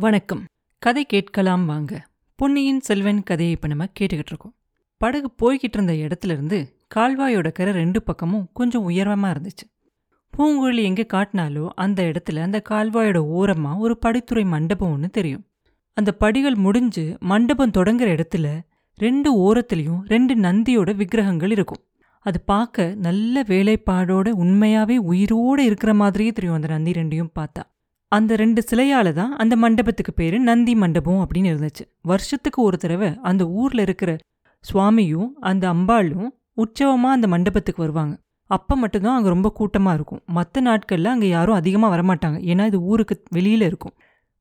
வணக்கம். கதை கேட்கலாம் வாங்க. பொன்னியின் செல்வன் கதையை இப்போ நம்ம கேட்டுக்கிட்டு இருக்கோம். படகு போய்கிட்டு இருந்த இடத்துல இருந்து கால்வாயோட கரை ரெண்டு பக்கமும் கொஞ்சம் உயரமாக இருந்துச்சு. பூங்குழலி எங்கே காட்டினாலோ அந்த இடத்துல அந்த கால்வாயோட ஓரமாக ஒரு படித்துறை மண்டபம் ஒன்று தெரியும். அந்த படிகள் முடிஞ்சு மண்டபம் தொடங்குற இடத்துல ரெண்டு ஓரத்துலேயும் ரெண்டு நந்தியோட விக்கிரகங்கள் இருக்கும். அது பார்க்க நல்ல வேலைப்பாடோட உண்மையாவே உயிரோட இருக்கிற மாதிரியே தெரியும். அந்த நந்தி ரெண்டையும் பார்த்தா. அந்த ரெண்டு சிலையால தான் அந்த மண்டபத்துக்கு பேர் நந்தி மண்டபம் அப்படின்னு இருந்துச்சு. வருஷத்துக்கு ஒரு தடவை அந்த ஊரில் இருக்கிற சுவாமியும் அந்த அம்பாளும் உற்சவமாக அந்த மண்டபத்துக்கு வருவாங்க. அப்போ மட்டும்தான் அங்கே ரொம்ப கூட்டமாக இருக்கும். மற்ற நாட்களில் அங்கே யாரும் அதிகமாக வரமாட்டாங்க. ஏன்னா இது ஊருக்கு வெளியில் இருக்கும்.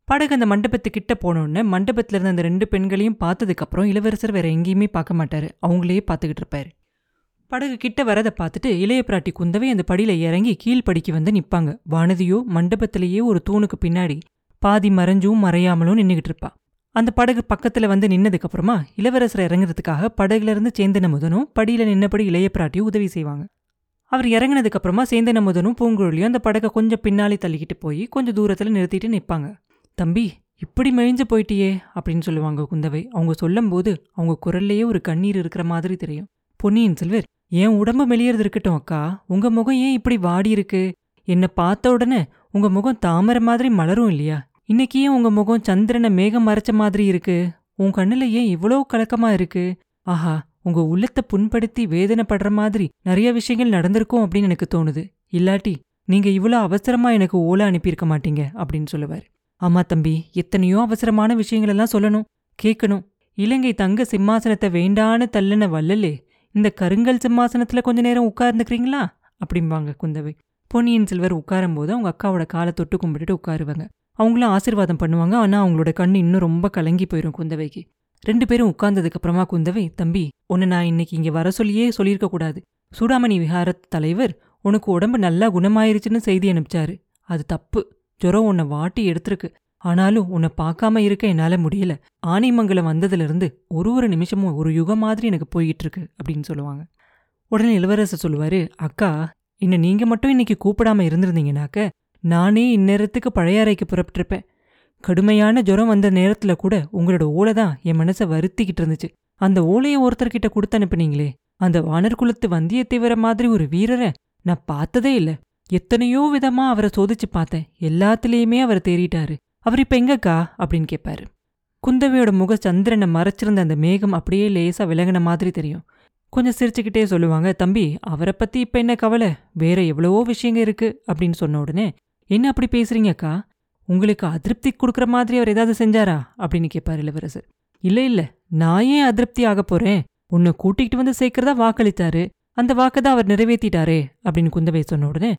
படகு அந்த மண்டபத்துக்கிட்ட போனோடனே மண்டபத்தில் இருந்த அந்த ரெண்டு பெண்களையும் பார்த்ததுக்கப்புறம் இளவரசர் வேறு எங்கேயுமே பார்க்க மாட்டார். அவங்களையே பார்த்துக்கிட்டு இருப்பாரு. படகு கிட்ட வரதை பார்த்துட்டு இளைய பிராட்டி குந்தவை அந்த படியில இறங்கி கீழ்ப்படிக்கு வந்து நிப்பாங்க. வானதியோ மண்டபத்திலேயே ஒரு தூணுக்கு பின்னாடி பாதி மறைஞ்சும் மறையாமலும் நின்னுகிட்டு இருப்பா. அந்த படகு பக்கத்துல வந்து நின்னதுக்கு அப்புறமா இளவரசர் இறங்குறதுக்காக படகுல இருந்து சேந்தன முதனும் படியில நின்னபடி இளைய பிராட்டியும் உதவி செய்வாங்க. அவர் இறங்குனதுக்கு அப்புறமா சேந்தன முதனும் பூங்குழலியும் அந்த படகை கொஞ்சம் பின்னாலே தள்ளிக்கிட்டு போய் கொஞ்சம் தூரத்துல நிறுத்திட்டு நிப்பாங்க. தம்பி இப்படி மெழிஞ்சு போயிட்டியே அப்படின்னு சொல்லுவாங்க குந்தவை. அவங்க சொல்லும்போது அவங்க குரல்லையே ஒரு கண்ணீர் இருக்கிற மாதிரி தெரியும். பொன்னியின் செல்வர் என் உடம்பு மெலியறது இருக்கட்டும் அக்கா. உங்க முகம் ஏன் இப்படி வாடி இருக்கு? என்னை பார்த்த உடனே உங்க முகம் தாமரை மாதிரி மலரும் இல்லையா? இன்னைக்கு ஏன் உங்க முகம் சந்திரனை மேகம் மறைச்ச மாதிரி இருக்கு? உன் கண்ணுல ஏன் இவ்வளோ கலக்கமா இருக்கு? ஆஹா உங்க உள்ளத்தை புண்படுத்தி வேதனைப்படுற மாதிரி நிறைய விஷயங்கள் நடந்திருக்கும் அப்படின்னு எனக்கு தோணுது. இல்லாட்டி நீங்க இவ்வளோ அவசரமா எனக்கு ஓலை அனுப்பியிருக்க மாட்டீங்க அப்படின்னு சொல்லுவார். ஆமா தம்பி எத்தனையோ அவசரமான விஷயங்களெல்லாம் சொல்லணும் கேட்கணும். இலங்கை தங்க சிம்மாசனத்தை வேண்டான்னு தள்ளின வல்லலே இந்த கருங்கல் சிம்மாசனத்துல கொஞ்ச நேரம் உட்கார்ந்துக்கிறீங்களா? அப்படிம்பாங்க குந்தவை. பொன்னியின் செல்வர் உட்காரும்போது அவங்க அக்காவோட காலை தொட்டு கும்பிட்டுட்டு உட்காருவாங்க. அவங்களும் ஆசீர்வாதம் பண்ணுவாங்க. ஆனா அவங்களோட கண்ணு இன்னும் ரொம்ப கலங்கி போயிடும் குந்தவைக்கு. ரெண்டு பேரும் உட்கார்ந்ததுக்கு அப்புறமா குந்தவை தம்பி உன்னை நான் இன்னைக்கு இங்க வர சொல்லியே சொல்லியிருக்க கூடாது. சூடாமணி விஹாரத் தலைவர் உனக்கு உடம்பு நல்லா குணமாயிருச்சுன்னு செய்தி அனுப்பிச்சாரு. அது தப்பு. ஜுரம் உன்னை வாட்டி எடுத்திருக்கு. ஆனாலும் உன்னை பார்க்காம இருக்க என்னால முடியல. ஆனைமங்கலம் வந்ததுலேருந்து ஒரு ஒரு நிமிஷமும் ஒரு யுகம் மாதிரி எனக்கு போய்கிட்டு இருக்கு அப்படின்னு சொல்லுவாங்க. உடனே இளவரசர் சொல்லுவாரு அக்கா என்னை நீங்க மட்டும் இன்னைக்கு கூப்பிடாம இருந்திருந்தீங்கனாக்க நானே இந்நேரத்துக்கு பழைய அறைக்கு புறப்பட்டிருப்பேன். கடுமையான ஜுரம் வந்த நேரத்துல கூட உங்களோட ஓலை தான் என் மனசை வருத்திக்கிட்டு இருந்துச்சு. அந்த ஓலையை ஒருத்தர்கிட்ட கொடுத்து அனுப்புனீங்களே அந்த வானர் குலத்து வந்தியத்தேவர மாதிரி ஒரு வீரரை நான் பார்த்ததே இல்ல. எத்தனையோ விதமா அவரை சோதிச்சு பார்த்தேன். எல்லாத்துலேயுமே அவர் தேறிட்டாரு. அவர் இப்ப எங்கக்கா? அப்படின்னு கேட்பாரு குந்தவையோட முக சந்திரனை மறைச்சிருந்த அந்த மேகம் அப்படியே லேசா விலகின மாதிரி தெரியும். கொஞ்சம் சிரிச்சுக்கிட்டே சொல்லுவாங்க தம்பி அவரை பத்தி இப்ப என்ன கவலை? வேற எவ்வளவோ விஷயங்க இருக்கு அப்படின்னு சொன்ன உடனே என்ன அப்படி பேசுறீங்க அக்கா? உங்களுக்கு அதிருப்தி கொடுக்குற மாதிரி அவர் ஏதாவது செஞ்சாரா? அப்படின்னு கேட்பார் இளவரசர். இல்ல இல்ல நான் ஏன் அதிருப்தி ஆக போறேன்? உன்னை கூட்டிகிட்டு வந்து சேர்க்கறதா வாக்களித்தாரு. அந்த வாக்கை தான் அவர் நிறைவேற்றிட்டாரே அப்படின்னு குந்தவை சொன்ன உடனே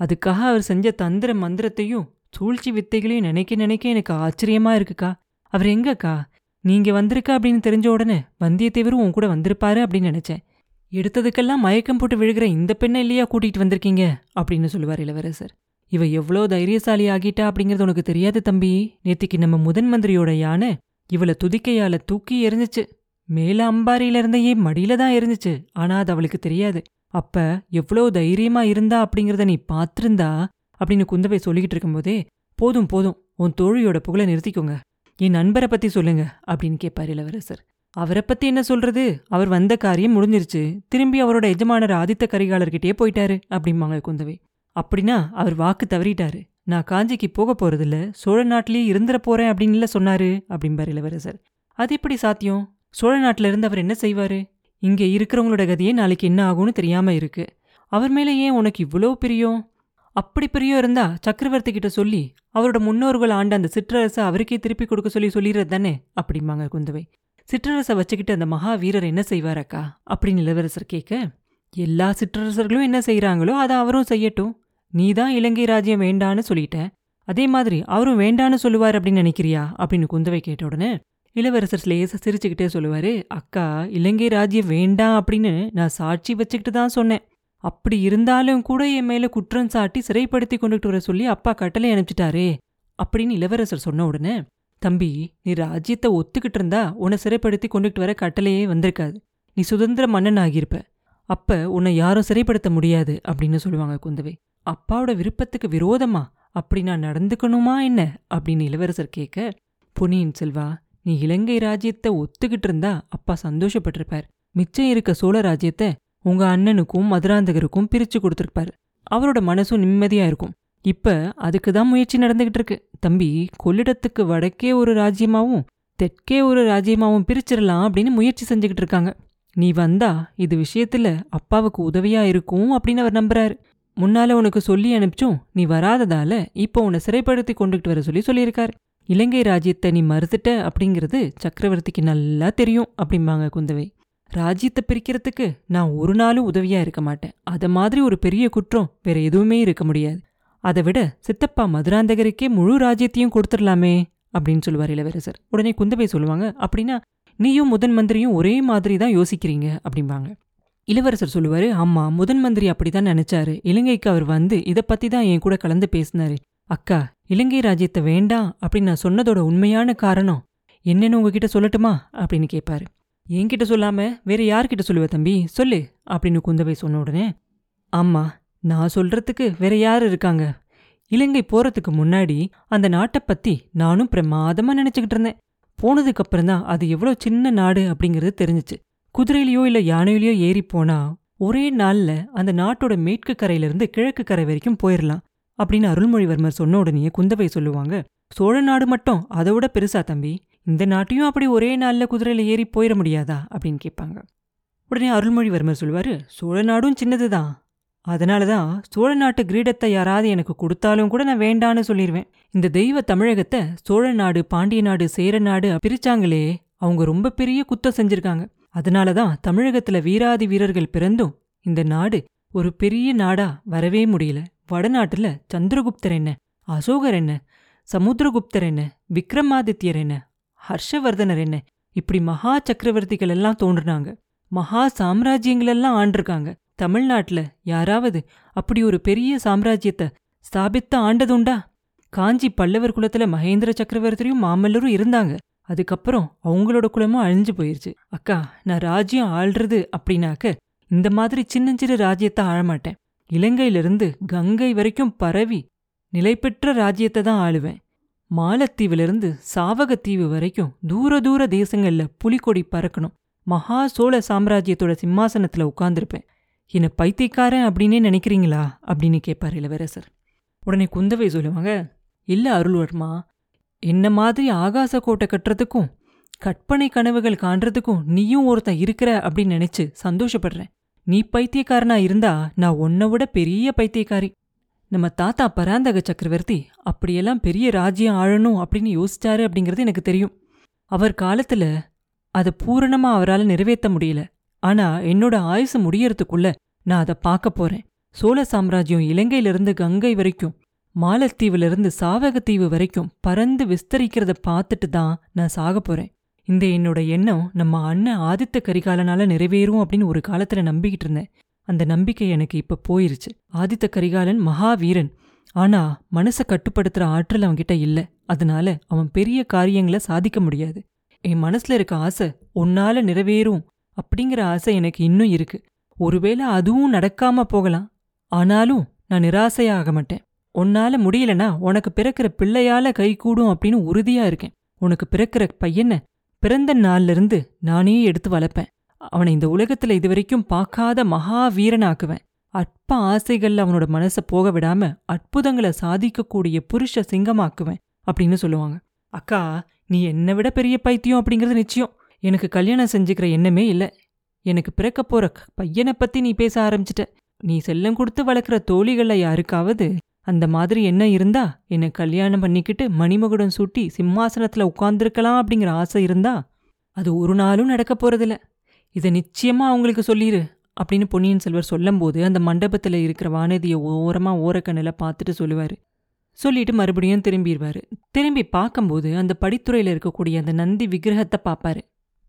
அதுக்காக அவர் செஞ்ச தந்திர மந்திரத்தையும் சூழ்ச்சி வித்தைகளையும் நினைக்க நினைக்க எனக்கு ஆச்சரியமா இருக்குக்கா. அவர் எங்கக்கா? நீங்க வந்திருக்க அப்படின்னு தெரிஞ்ச உடனே வந்தியத்தேவரும் உன் கூட வந்திருப்பாரு அப்படின்னு நினைச்சேன். எடுத்ததுக்கெல்லாம் மயக்கம் போட்டு விழுகிற இந்த பெண்ணை இல்லையா கூட்டிட்டு வந்திருக்கீங்க? அப்படின்னு சொல்லுவார் இளவரசர். இவ எவ்வளோ தைரியசாலி ஆகிட்டா அப்படிங்கிறது உனக்கு தெரியாது தம்பி. நேத்திக்கு நம்ம முதன் மந்திரியோட யானை இவளை துதிக்கையால தூக்கி எரிஞ்சிச்சு மேல அம்பாரியில இருந்தையே மடியில தான் எரிஞ்சிச்சு. ஆனா அது அவளுக்கு தெரியாது. அப்ப எவ்வளோ தைரியமா இருந்தா அப்படிங்கிறத நீ பார்த்திருந்தா அப்படின்னு குந்தவை சொல்லிக்கிட்டு இருக்கும்போதே போதும் போதும் உன் தோழியோட புகழை நிறுத்திக்கோங்க. என் நண்பரை பத்தி சொல்லுங்க அப்படின்னு கேட்பார் இளவரசர். அவரை பத்தி என்ன சொல்றது? அவர் வந்த காரியம் முடிஞ்சிருச்சு. திரும்பி அவரோட எஜமானர் ஆதித்த கரிகாலர்கிட்டயே போயிட்டாரு அப்படிம்பாங்க குந்தவை. அப்படின்னா அவர் வாக்கு தவறிட்டாரு. நான் காஞ்சிக்கு போக போறதில்ல. சோழ நாட்டிலேயே இருந்துட போறேன் அப்படின்னு சொன்னாரு அப்படிம்பார் இளவரசர். அது எப்படி சாத்தியம்? சோழ நாட்டில இருந்து அவர் என்ன செய்வாரு? இங்க இருக்கிறவங்களோட கதியே நாளைக்கு என்ன ஆகும்னு தெரியாம இருக்கு. அவர் மேல ஏன் உனக்கு இவ்வளோ பிரியம்? அப்படி பிரியம் இருந்தா சக்கரவர்த்தி கிட்ட சொல்லி அவரோட முன்னோர்கள் ஆண்ட அந்த சிற்றரசை அவருக்கே திருப்பி கொடுக்க சொல்லி சொல்லிடுறது தானே? அப்படிம்பாங்க குந்தவை. சிற்றரசை வச்சுக்கிட்டு அந்த மகா வீரர் என்ன செய்வார் அக்கா அப்படின்னு இளவரசர் கேட்க எல்லா சிற்றரசர்களும் என்ன செய்யறாங்களோ அதை அவரும் செய்யட்டும். நீ தான் இலங்கை ராஜ்யம் வேண்டான்னு சொல்லிட்ட. அதே மாதிரி அவரும் வேண்டான்னு சொல்லுவார் அப்படின்னு நினைக்கிறியா? அப்படின்னு குந்தவை கேட்ட உடனே இளவரசர் லேச சிரிச்சுக்கிட்டே சொல்லுவாரு அக்கா இலங்கை ராஜ்யம் வேண்டாம் அப்படின்னு நான் சாட்சி வச்சுக்கிட்டு தான் சொன்னேன். அப்படி இருந்தாலும் கூட என் மேல குற்றம் சாட்டி சிறைப்படுத்தி கொண்டுட்டு வர சொல்லி அப்பா கட்டளை அனுப்பிச்சிட்டாரே அப்படின்னு இளவரசர் சொன்ன உடனே தம்பி நீ ராஜ்யத்தை ஒத்துக்கிட்டு இருந்தா உன்னை சிறைப்படுத்தி கொண்டுட்டு வர கட்டளையே வந்திருக்காது. நீ சுதந்திர மன்னன் ஆகியிருப்ப. அப்ப உன்னை யாரும் சிறைப்படுத்த முடியாது அப்படின்னு சொல்லுவாங்க குந்தவை. அப்பாவோட விருப்பத்துக்கு விரோதமா? அப்படி நான் நடந்துக்கணுமா என்ன? அப்படின்னு இளவரசர் கேட்க பொன்னியின் செல்வா நீ இலங்கை ராஜ்யத்தை ஒத்துக்கிட்டு இருந்தா அப்பா சந்தோஷப்பட்டிருப்பார். மிச்சம் இருக்க சோழ ராஜ்யத்தை உங்க அண்ணனுக்கும் மதுராந்தகருக்கும் பிரிச்சு கொடுத்திருப்பாரு. அவரோட மனசும் நிம்மதியா இருக்கும். இப்ப அதுக்கு தான் முயற்சி நடந்துகிட்டு இருக்கு. தம்பி கொள்ளிடத்துக்கு வடக்கே ஒரு ராஜ்யமாவும் தெற்கே ஒரு ராஜ்யமாவும் பிரிச்சிடலாம் அப்படின்னு முயற்சி செஞ்சுக்கிட்டு இருக்காங்க. நீ வந்தா இது விஷயத்துல அப்பாவுக்கு உதவியா இருக்கும் அப்படின்னு அவர் நம்புறாரு. முன்னால உனக்கு சொல்லி அனுப்பிச்சும் நீ வராததால இப்போ உன்னை சிறைப்படுத்தி கொண்டுகிட்டு வர சொல்லி சொல்லியிருக்காரு. இலங்கை ராஜ்யத்தை நீ மறுத்துட்ட அப்படிங்கிறது சக்கரவர்த்திக்கு நல்லா தெரியும் அப்படிம்பாங்க குந்தவை. ராஜ்யத்தை பிரிக்கிறதுக்கு நான் ஒரு நாளும் உதவியா இருக்க மாட்டேன். அத மாதிரி ஒரு பெரிய குற்றம் வேற எதுவுமே இருக்க முடியாது. அதை விட சித்தப்பா மதுராந்தகருக்கே முழு ராஜ்யத்தையும் கொடுத்துடலாமே அப்படின்னு சொல்லுவார் இளவரசர். உடனே குந்தவை சொல்லுவாங்க அப்படின்னா நீயும் முதன் மந்திரியும் ஒரே மாதிரி தான் யோசிக்கிறீங்க அப்படிம்பாங்க. இளவரசர் சொல்லுவாரு அம்மா முதன் மந்திரி அப்படிதான் நினைச்சாரு. இலங்கைக்கு அவர் வந்து இதை பத்தி தான் என் கூட கலந்து பேசினாரு. அக்கா இலங்கை ராஜ்யத்தை வேண்டாம் அப்படின்னு நான் சொன்னதோட உண்மையான காரணம் என்னென்னு உங்ககிட்ட சொல்லட்டுமா? அப்படின்னு கேட்பாரு என்கிட்ட சொல்லாம வேற யார்கிட்ட சொல்லுவ தம்பி? சொல்லு அப்படின்னு குந்தவை சொன்ன உடனே ஆமா நான் சொல்றதுக்கு வேற யார் இருக்காங்க? இலங்கை போறதுக்கு முன்னாடி அந்த நாட்டை பத்தி நானும் பிரமாதமா நினைச்சுக்கிட்டு இருந்தேன். போனதுக்கு அப்புறம் தான் அது எவ்வளோ சின்ன நாடு அப்படிங்கிறது தெரிஞ்சுச்சு. குதிரையிலயோ இல்ல யானையிலயோ ஏறி போனா ஒரே நாள்ல அந்த நாட்டோட மேற்கு கரையிலிருந்து கிழக்கு கரை வரைக்கும் போயிடலாம் அப்படின்னு அருள்மொழிவர்மர் சொன்ன உடனே குந்தவை சொல்லுவாங்க சோழ நாடு மட்டும் அதை விட பெருசா தம்பி. இந்த நாட்டையும் அப்படி ஒரே நாள்ல குதிரையில ஏறி போயிட முடியாதா? அப்படின்னு கேட்பாங்க. உடனே அருள்மொழிவர்மர் சொல்லுவாரு சோழ நாடும் சின்னது தான் அதனால தான் சோழ நாட்டு கிரீடத்தை யாராவது எனக்கு கொடுத்தாலும் கூட நான் வேண்டான்னு சொல்லிடுவேன் இந்த தெய்வ தமிழகத்தை சோழ நாடு பாண்டிய நாடு சேர நாடு பிரிச்சாங்களே அவங்க ரொம்ப பெரிய குத்தம் செஞ்சுருக்காங்க. அதனால தான் தமிழகத்துல வீராதி வீரர்கள் பிறந்தும் இந்த நாடு ஒரு பெரிய நாடா வரவே முடியல. வடநாட்டுல சந்திரகுப்தர் என்ன அசோகர் என்ன சமுத்திரகுப்தர் என்ன விக்ரமாதித்யர் என்ன ஹர்ஷவர்தனர் என்ன இப்படி மகா சக்கரவர்த்திகள் எல்லாம் தோன்றுனாங்க. மகா சாம்ராஜ்யங்களெல்லாம் ஆண்டிருக்காங்க. தமிழ்நாட்டுல யாராவது அப்படி ஒரு பெரிய சாம்ராஜ்யத்தை ஸ்தாபித்த ஆண்டதுண்டா? காஞ்சி பல்லவர் குலத்துல மகேந்திர சக்கரவர்த்தியும் மாமல்லரும் இருந்தாங்க. அதுக்கப்புறம் அவங்களோட குலமும் அழிஞ்சு போயிருச்சு. அக்கா நான் ராஜ்யம் ஆள்றது அப்படின்னாக்க இந்த மாதிரி சின்னஞ்சிறு ராஜ்யத்தை ஆழமாட்டேன் இலங்கையிலிருந்து கங்கை வரைக்கும் பரவி நிலை பெற்ற ராஜ்யத்தை தான் ஆளுவேன். மாலத்தீவிலிருந்து சாவகத்தீவு வரைக்கும் தூர தூர தேசங்கள்ல புலிக்கொடி பறக்கணும். மகா சோழ சாம்ராஜ்யத்தோட சிம்மாசனத்துல உட்கார்ந்திருப்பேன். என்னை பைத்தியக்காரன் அப்படின்னே நினைக்கிறீங்களா? அப்படின்னு கேட்பார் இளவரசர். உடனே குந்தவை சொல்லுவாங்க இல்ல அருள்வர்மா என்ன மாதிரி ஆகாச கோட்டை கட்டுறதுக்கும் கற்பனை கனவுகள் காண்றதுக்கும் நீயும் ஒருத்தன் இருக்கிற அப்படின்னு நினைச்சு சந்தோஷப்படுறேன். நீ பைத்தியக்காரனா இருந்தா நான் உன்னை விட பெரிய பைத்தியக்காரி. நம்ம தாத்தா பராந்தக சக்கரவர்த்தி அப்படியெல்லாம் பெரிய ராஜ்யம் ஆழணும் அப்படின்னு யோசிச்சாரு அப்படிங்கிறது எனக்கு தெரியும். அவர் காலத்துல அதை பூரணமா அவரால் நிறைவேற்ற முடியல. ஆனா என்னோட ஆயுசு முடியறதுக்குள்ள நான் அதை பார்க்க போறேன். சோழ சாம்ராஜ்யம் இலங்கையிலிருந்து கங்கை வரைக்கும் மாலத்தீவிலிருந்து சாவகத்தீவு வரைக்கும் பறந்து விஸ்தரிக்கிறத பார்த்துட்டு தான் நான் சாக போறேன். இந்த என்னோட எண்ணம் நம்ம அண்ணன் ஆதித்த கரிகாலனால நிறைவேறும் அப்படின்னு ஒரு காலத்துல நம்பிக்கிட்டு இருந்தேன். அந்த நம்பிக்கை எனக்கு இப்ப போயிருச்சு. ஆதித்த கரிகாலன் மகாவீரன். ஆனா மனசை கட்டுப்படுத்துற ஆற்றல் அவன்கிட்ட இல்ல. அதனால அவன் பெரிய காரியங்களை சாதிக்க முடியாது. என் மனசுல இருக்க ஆசை உன்னால நிறைவேறும் அப்படிங்கிற ஆசை எனக்கு இன்னும் இருக்கு. ஒருவேளை அதுவும் நடக்காம போகலாம். ஆனாலும் நான் நிராசையாக மாட்டேன். உன்னால முடியலனா உனக்கு பிறக்கிற பிள்ளையால கைகூடும் அப்படின்னு உறுதியா இருக்கேன். உனக்கு பிறக்கிற பையனை பிறந்த நாள்ல இருந்து நானே எடுத்து வளர்ப்பேன். அவனை இந்த உலகத்துல இதுவரைக்கும் பார்க்காத மகா வீரனாக்குவேன். அற்ப ஆசைகள்ல அவனோட மனசை போக விடாம அற்புதங்களை சாதிக்கக்கூடிய புருஷ சிங்கமாக்குவேன் அப்படின்னு சொல்லுவாங்க. அக்கா நீ என்னை விட பெரிய பைத்தியம் அப்படிங்கிறது நிச்சயம். எனக்கு கல்யாணம் செஞ்சுக்கிற எண்ணமே இல்லை. எனக்கு பிறக்க போற பையனை பத்தி நீ பேச ஆரம்பிச்சிட்ட. நீ செல்லம் கொடுத்து வளர்க்குற தோழிகள்ல யாருக்காவது அந்த மாதிரி என்ன இருந்தா என்னை கல்யாணம் பண்ணிக்கிட்டு மணிமகுடம் சூட்டி சிம்மாசனத்துல உட்கார்ந்துருக்கலாம் அப்படிங்கிற ஆசை இருந்தா அது ஒரு நாளும் நடக்க போறதில்லை. இதை நிச்சயமா அவங்களுக்கு சொல்லிரு அப்படின்னு பொன்னியின் செல்வர் சொல்லும்போது அந்த மண்டபத்துல இருக்கிற வானதியை ஓரமா ஓரக்கண்ணில் பார்த்துட்டு சொல்லுவாரு. சொல்லிட்டு மறுபடியும் திரும்பிடுவாரு திரும்பி பார்க்கும்போது அந்த படித்துறையில இருக்கக்கூடிய அந்த நந்தி விக்கிரகத்தை பார்ப்பாரு.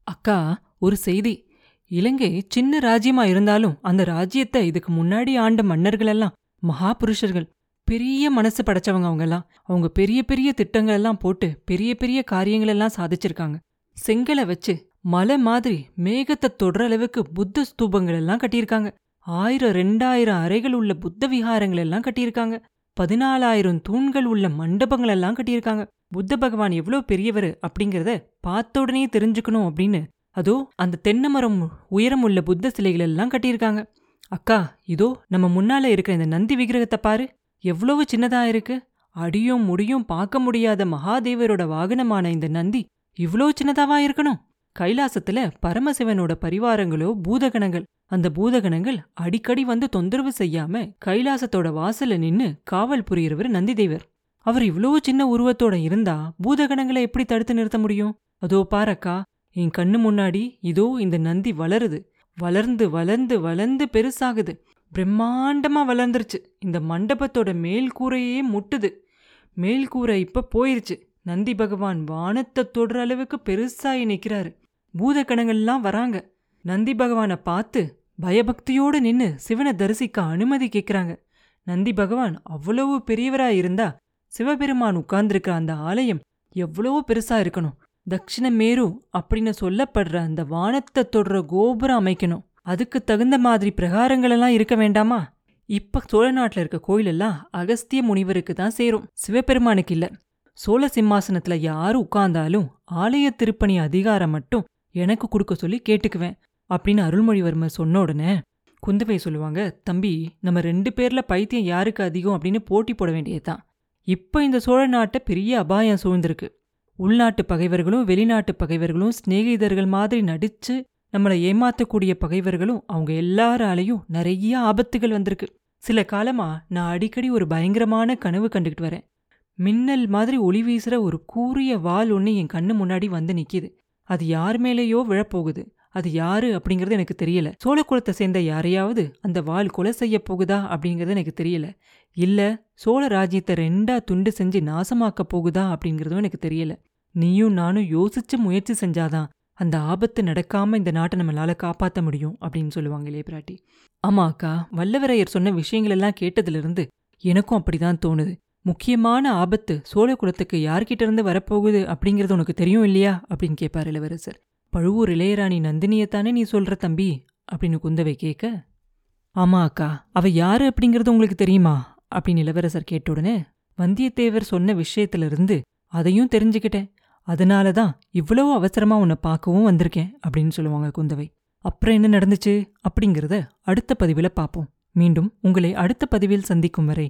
அக்கா ஒரு செய்தி. இலங்கை சின்ன ராஜ்யமா இருந்தாலும் அந்த ராஜ்யத்தை இதுக்கு முன்னாடி ஆண்ட மன்னர்கள் எல்லாம் மகாபுருஷர்கள் பெரிய மனசு படைச்சவங்க அவங்கெல்லாம் அவங்க பெரிய பெரிய திட்டங்கள் எல்லாம் போட்டு பெரிய பெரிய காரியங்களெல்லாம் சாதிச்சிருக்காங்க. செங்கலை வச்சு மலை மாதிரி மேகத்தை தொடர அளவுக்கு புத்த ஸ்தூபங்கள் எல்லாம் கட்டியிருக்காங்க. ஆயிரம் ரெண்டாயிரம் அறைகள் உள்ள புத்த விஹாரங்கள் எல்லாம் கட்டியிருக்காங்க. பதினாலாயிரம் தூண்கள் உள்ள மண்டபங்கள் எல்லாம் கட்டியிருக்காங்க. புத்த பகவான் எவ்வளோ பெரியவர் அப்படிங்கிறத பார்த்த உடனே தெரிஞ்சுக்கணும் அப்படின்னு அதோ அந்த தென்னை மரம் உயரம் உள்ள புத்த சிலைகள் எல்லாம் கட்டியிருக்காங்க. அக்கா இதோ நம்ம முன்னால இருக்கிற இந்த நந்தி விக்கிரகத்தை பாரு. எவ்வளவு சின்னதா இருக்கு. அடியும் முடியும் பார்க்க முடியாத மகாதேவரோட வாகனமான இந்த நந்தி இவ்ளோ சின்னதாவா இருக்கணும்? கைலாசத்துல பரமசிவனோட பரிவாரங்களோ பூதகணங்கள் அந்த பூதகணங்கள் அடிக்கடி வந்து தொந்தரவு செய்யாம கைலாசத்தோட வாசல்ல நின்னு காவல் புரியறவர் நந்திதேவர். அவர் இவ்ளோ சின்ன உருவத்தோட இருந்தா பூதகணங்களை எப்படி தடுத்து நிறுத்த முடியும்? அதோ பாரக்கா என் கண்ணு முன்னாடி இதோ இந்த நந்தி வளருது. வளர்ந்து வளர்ந்து வளர்ந்து பெருசாகுது. பிரம்மாண்டமா வளர்ந்துருச்சு. இந்த மண்டபத்தோட மேல் கூரையே முட்டுது. மேல் கூரை இப்ப போயிருச்சு. நந்தி பகவான் வானத்தை தொடுற அளவுக்கு பெருசாகி நிற்கிறாரு பூதக்கணங்கள்லாம் வராங்க. நந்தி பகவானை பார்த்து பயபக்தியோடு நின்னு சிவனை தரிசிக்க அனுமதி கேட்குறாங்க நந்தி பகவான் அவ்வளவு பெரியவரா இருந்தா சிவபெருமான் உட்கார்ந்திருக்கிற அந்த ஆலயம் எவ்வளவோ பெருசா இருக்கணும். தக்ஷிண மேரு அப்படின்னு சொல்லப்படுற அந்த வானத்தை தொடுற கோபுரம் அமைக்கணும். அதுக்கு தகுந்த மாதிரி பிரகாரங்களெல்லாம் இருக்க வேண்டாமா? இப்ப சோழ நாட்டில் இருக்க கோயிலெல்லாம் அகஸ்திய முனிவருக்கு தான் சேரும். சிவபெருமானுக்கு இல்ல. சோழ சிம்மாசனத்துல யாரு உட்கார்ந்தாலும் ஆலய திருப்பணி அதிகாரம் மட்டும் எனக்கு கொடுக்க சொல்லி கேட்டுக்குவேன் அப்படின்னு அருள்மொழிவர்மர் சொன்ன உடனே குந்தவை சொல்லுவாங்க தம்பி நம்ம ரெண்டு பேரில் பைத்தியம் யாருக்கு அதிகம்? அப்படின்னு போட்டி போட வேண்டியதுதான். இப்போ இந்த சோழ நாட்டை பெரிய அபாயம் சூழ்ந்திருக்கு. உள்நாட்டு பகைவர்களும் வெளிநாட்டு பகைவர்களும் சிநேகிதர்கள் மாதிரி நடிச்சு நம்மளை ஏமாற்றக்கூடிய பகைவர்களும் அவங்க எல்லாராலையும் நிறைய ஆபத்துகள் வந்திருக்கு. சில காலமா நான் அடிக்கடி ஒரு பயங்கரமான கனவு கண்டுக்கிட்டு வரேன். மின்னல் மாதிரி ஒளி வீசுகிற ஒரு கூரிய வால் ஒன்று என் கண்ணு முன்னாடி வந்து நிற்கிது அது யார் மேலேயோ விழப்போகுது. அது யாரு அப்படிங்கிறது எனக்கு தெரியல. சோழக்குலத்தை சேர்ந்த யாரையாவது அந்த வால் கொலை செய்ய போகுதா அப்படிங்கிறது எனக்கு தெரியல. இல்ல சோழ ராஜ்யத்தை ரெண்டா துண்டு செஞ்சு நாசமாக்க போகுதா அப்படிங்கிறதும் எனக்கு தெரியல. நீயும் நானும் யோசிச்சு முயற்சி செஞ்சாதான் அந்த ஆபத்து நடக்காம இந்த நாட்டை நம்மளால காப்பாத்த முடியும் அப்படின்னு சொல்லுவாங்க இளைய பிராட்டி. ஆமா அக்கா வல்லவரையர் சொன்ன விஷயங்கள் எல்லாம் கேட்டதுல இருந்து எனக்கும் அப்படிதான் தோணுது. முக்கியமான ஆபத்து சோழ குலத்துக்கு யார்கிட்ட இருந்து வரப்போகுது அப்படிங்கிறது உனக்கு தெரியும் இல்லையா? அப்படின்னு கேட்பார் இளவரசர். பழுவூர் இளையராணி நந்தினியத்தானே நீ சொல்ற தம்பி? அப்படின்னு குந்தவை கேட்க ஆமா அக்கா அவ யாரு அப்படிங்கிறது உங்களுக்கு தெரியுமா? அப்படின்னு இளவரசர் கேட்ட உடனே வந்தியத்தேவர் சொன்ன விஷயத்துல இருந்து அதையும் தெரிஞ்சுக்கிட்டேன். அதனால தான் இவ்வளவு அவசரமா உன்னை பார்க்கவும் வந்திருக்கேன் அப்படின்னு சொல்லுவாங்க குந்தவை. அப்புறம் என்ன நடந்துச்சு? அப்படிங்கிறத அடுத்த பதிவில் பார்ப்போம். மீண்டும் உங்களை அடுத்த பதிவில் சந்திக்கும் வரை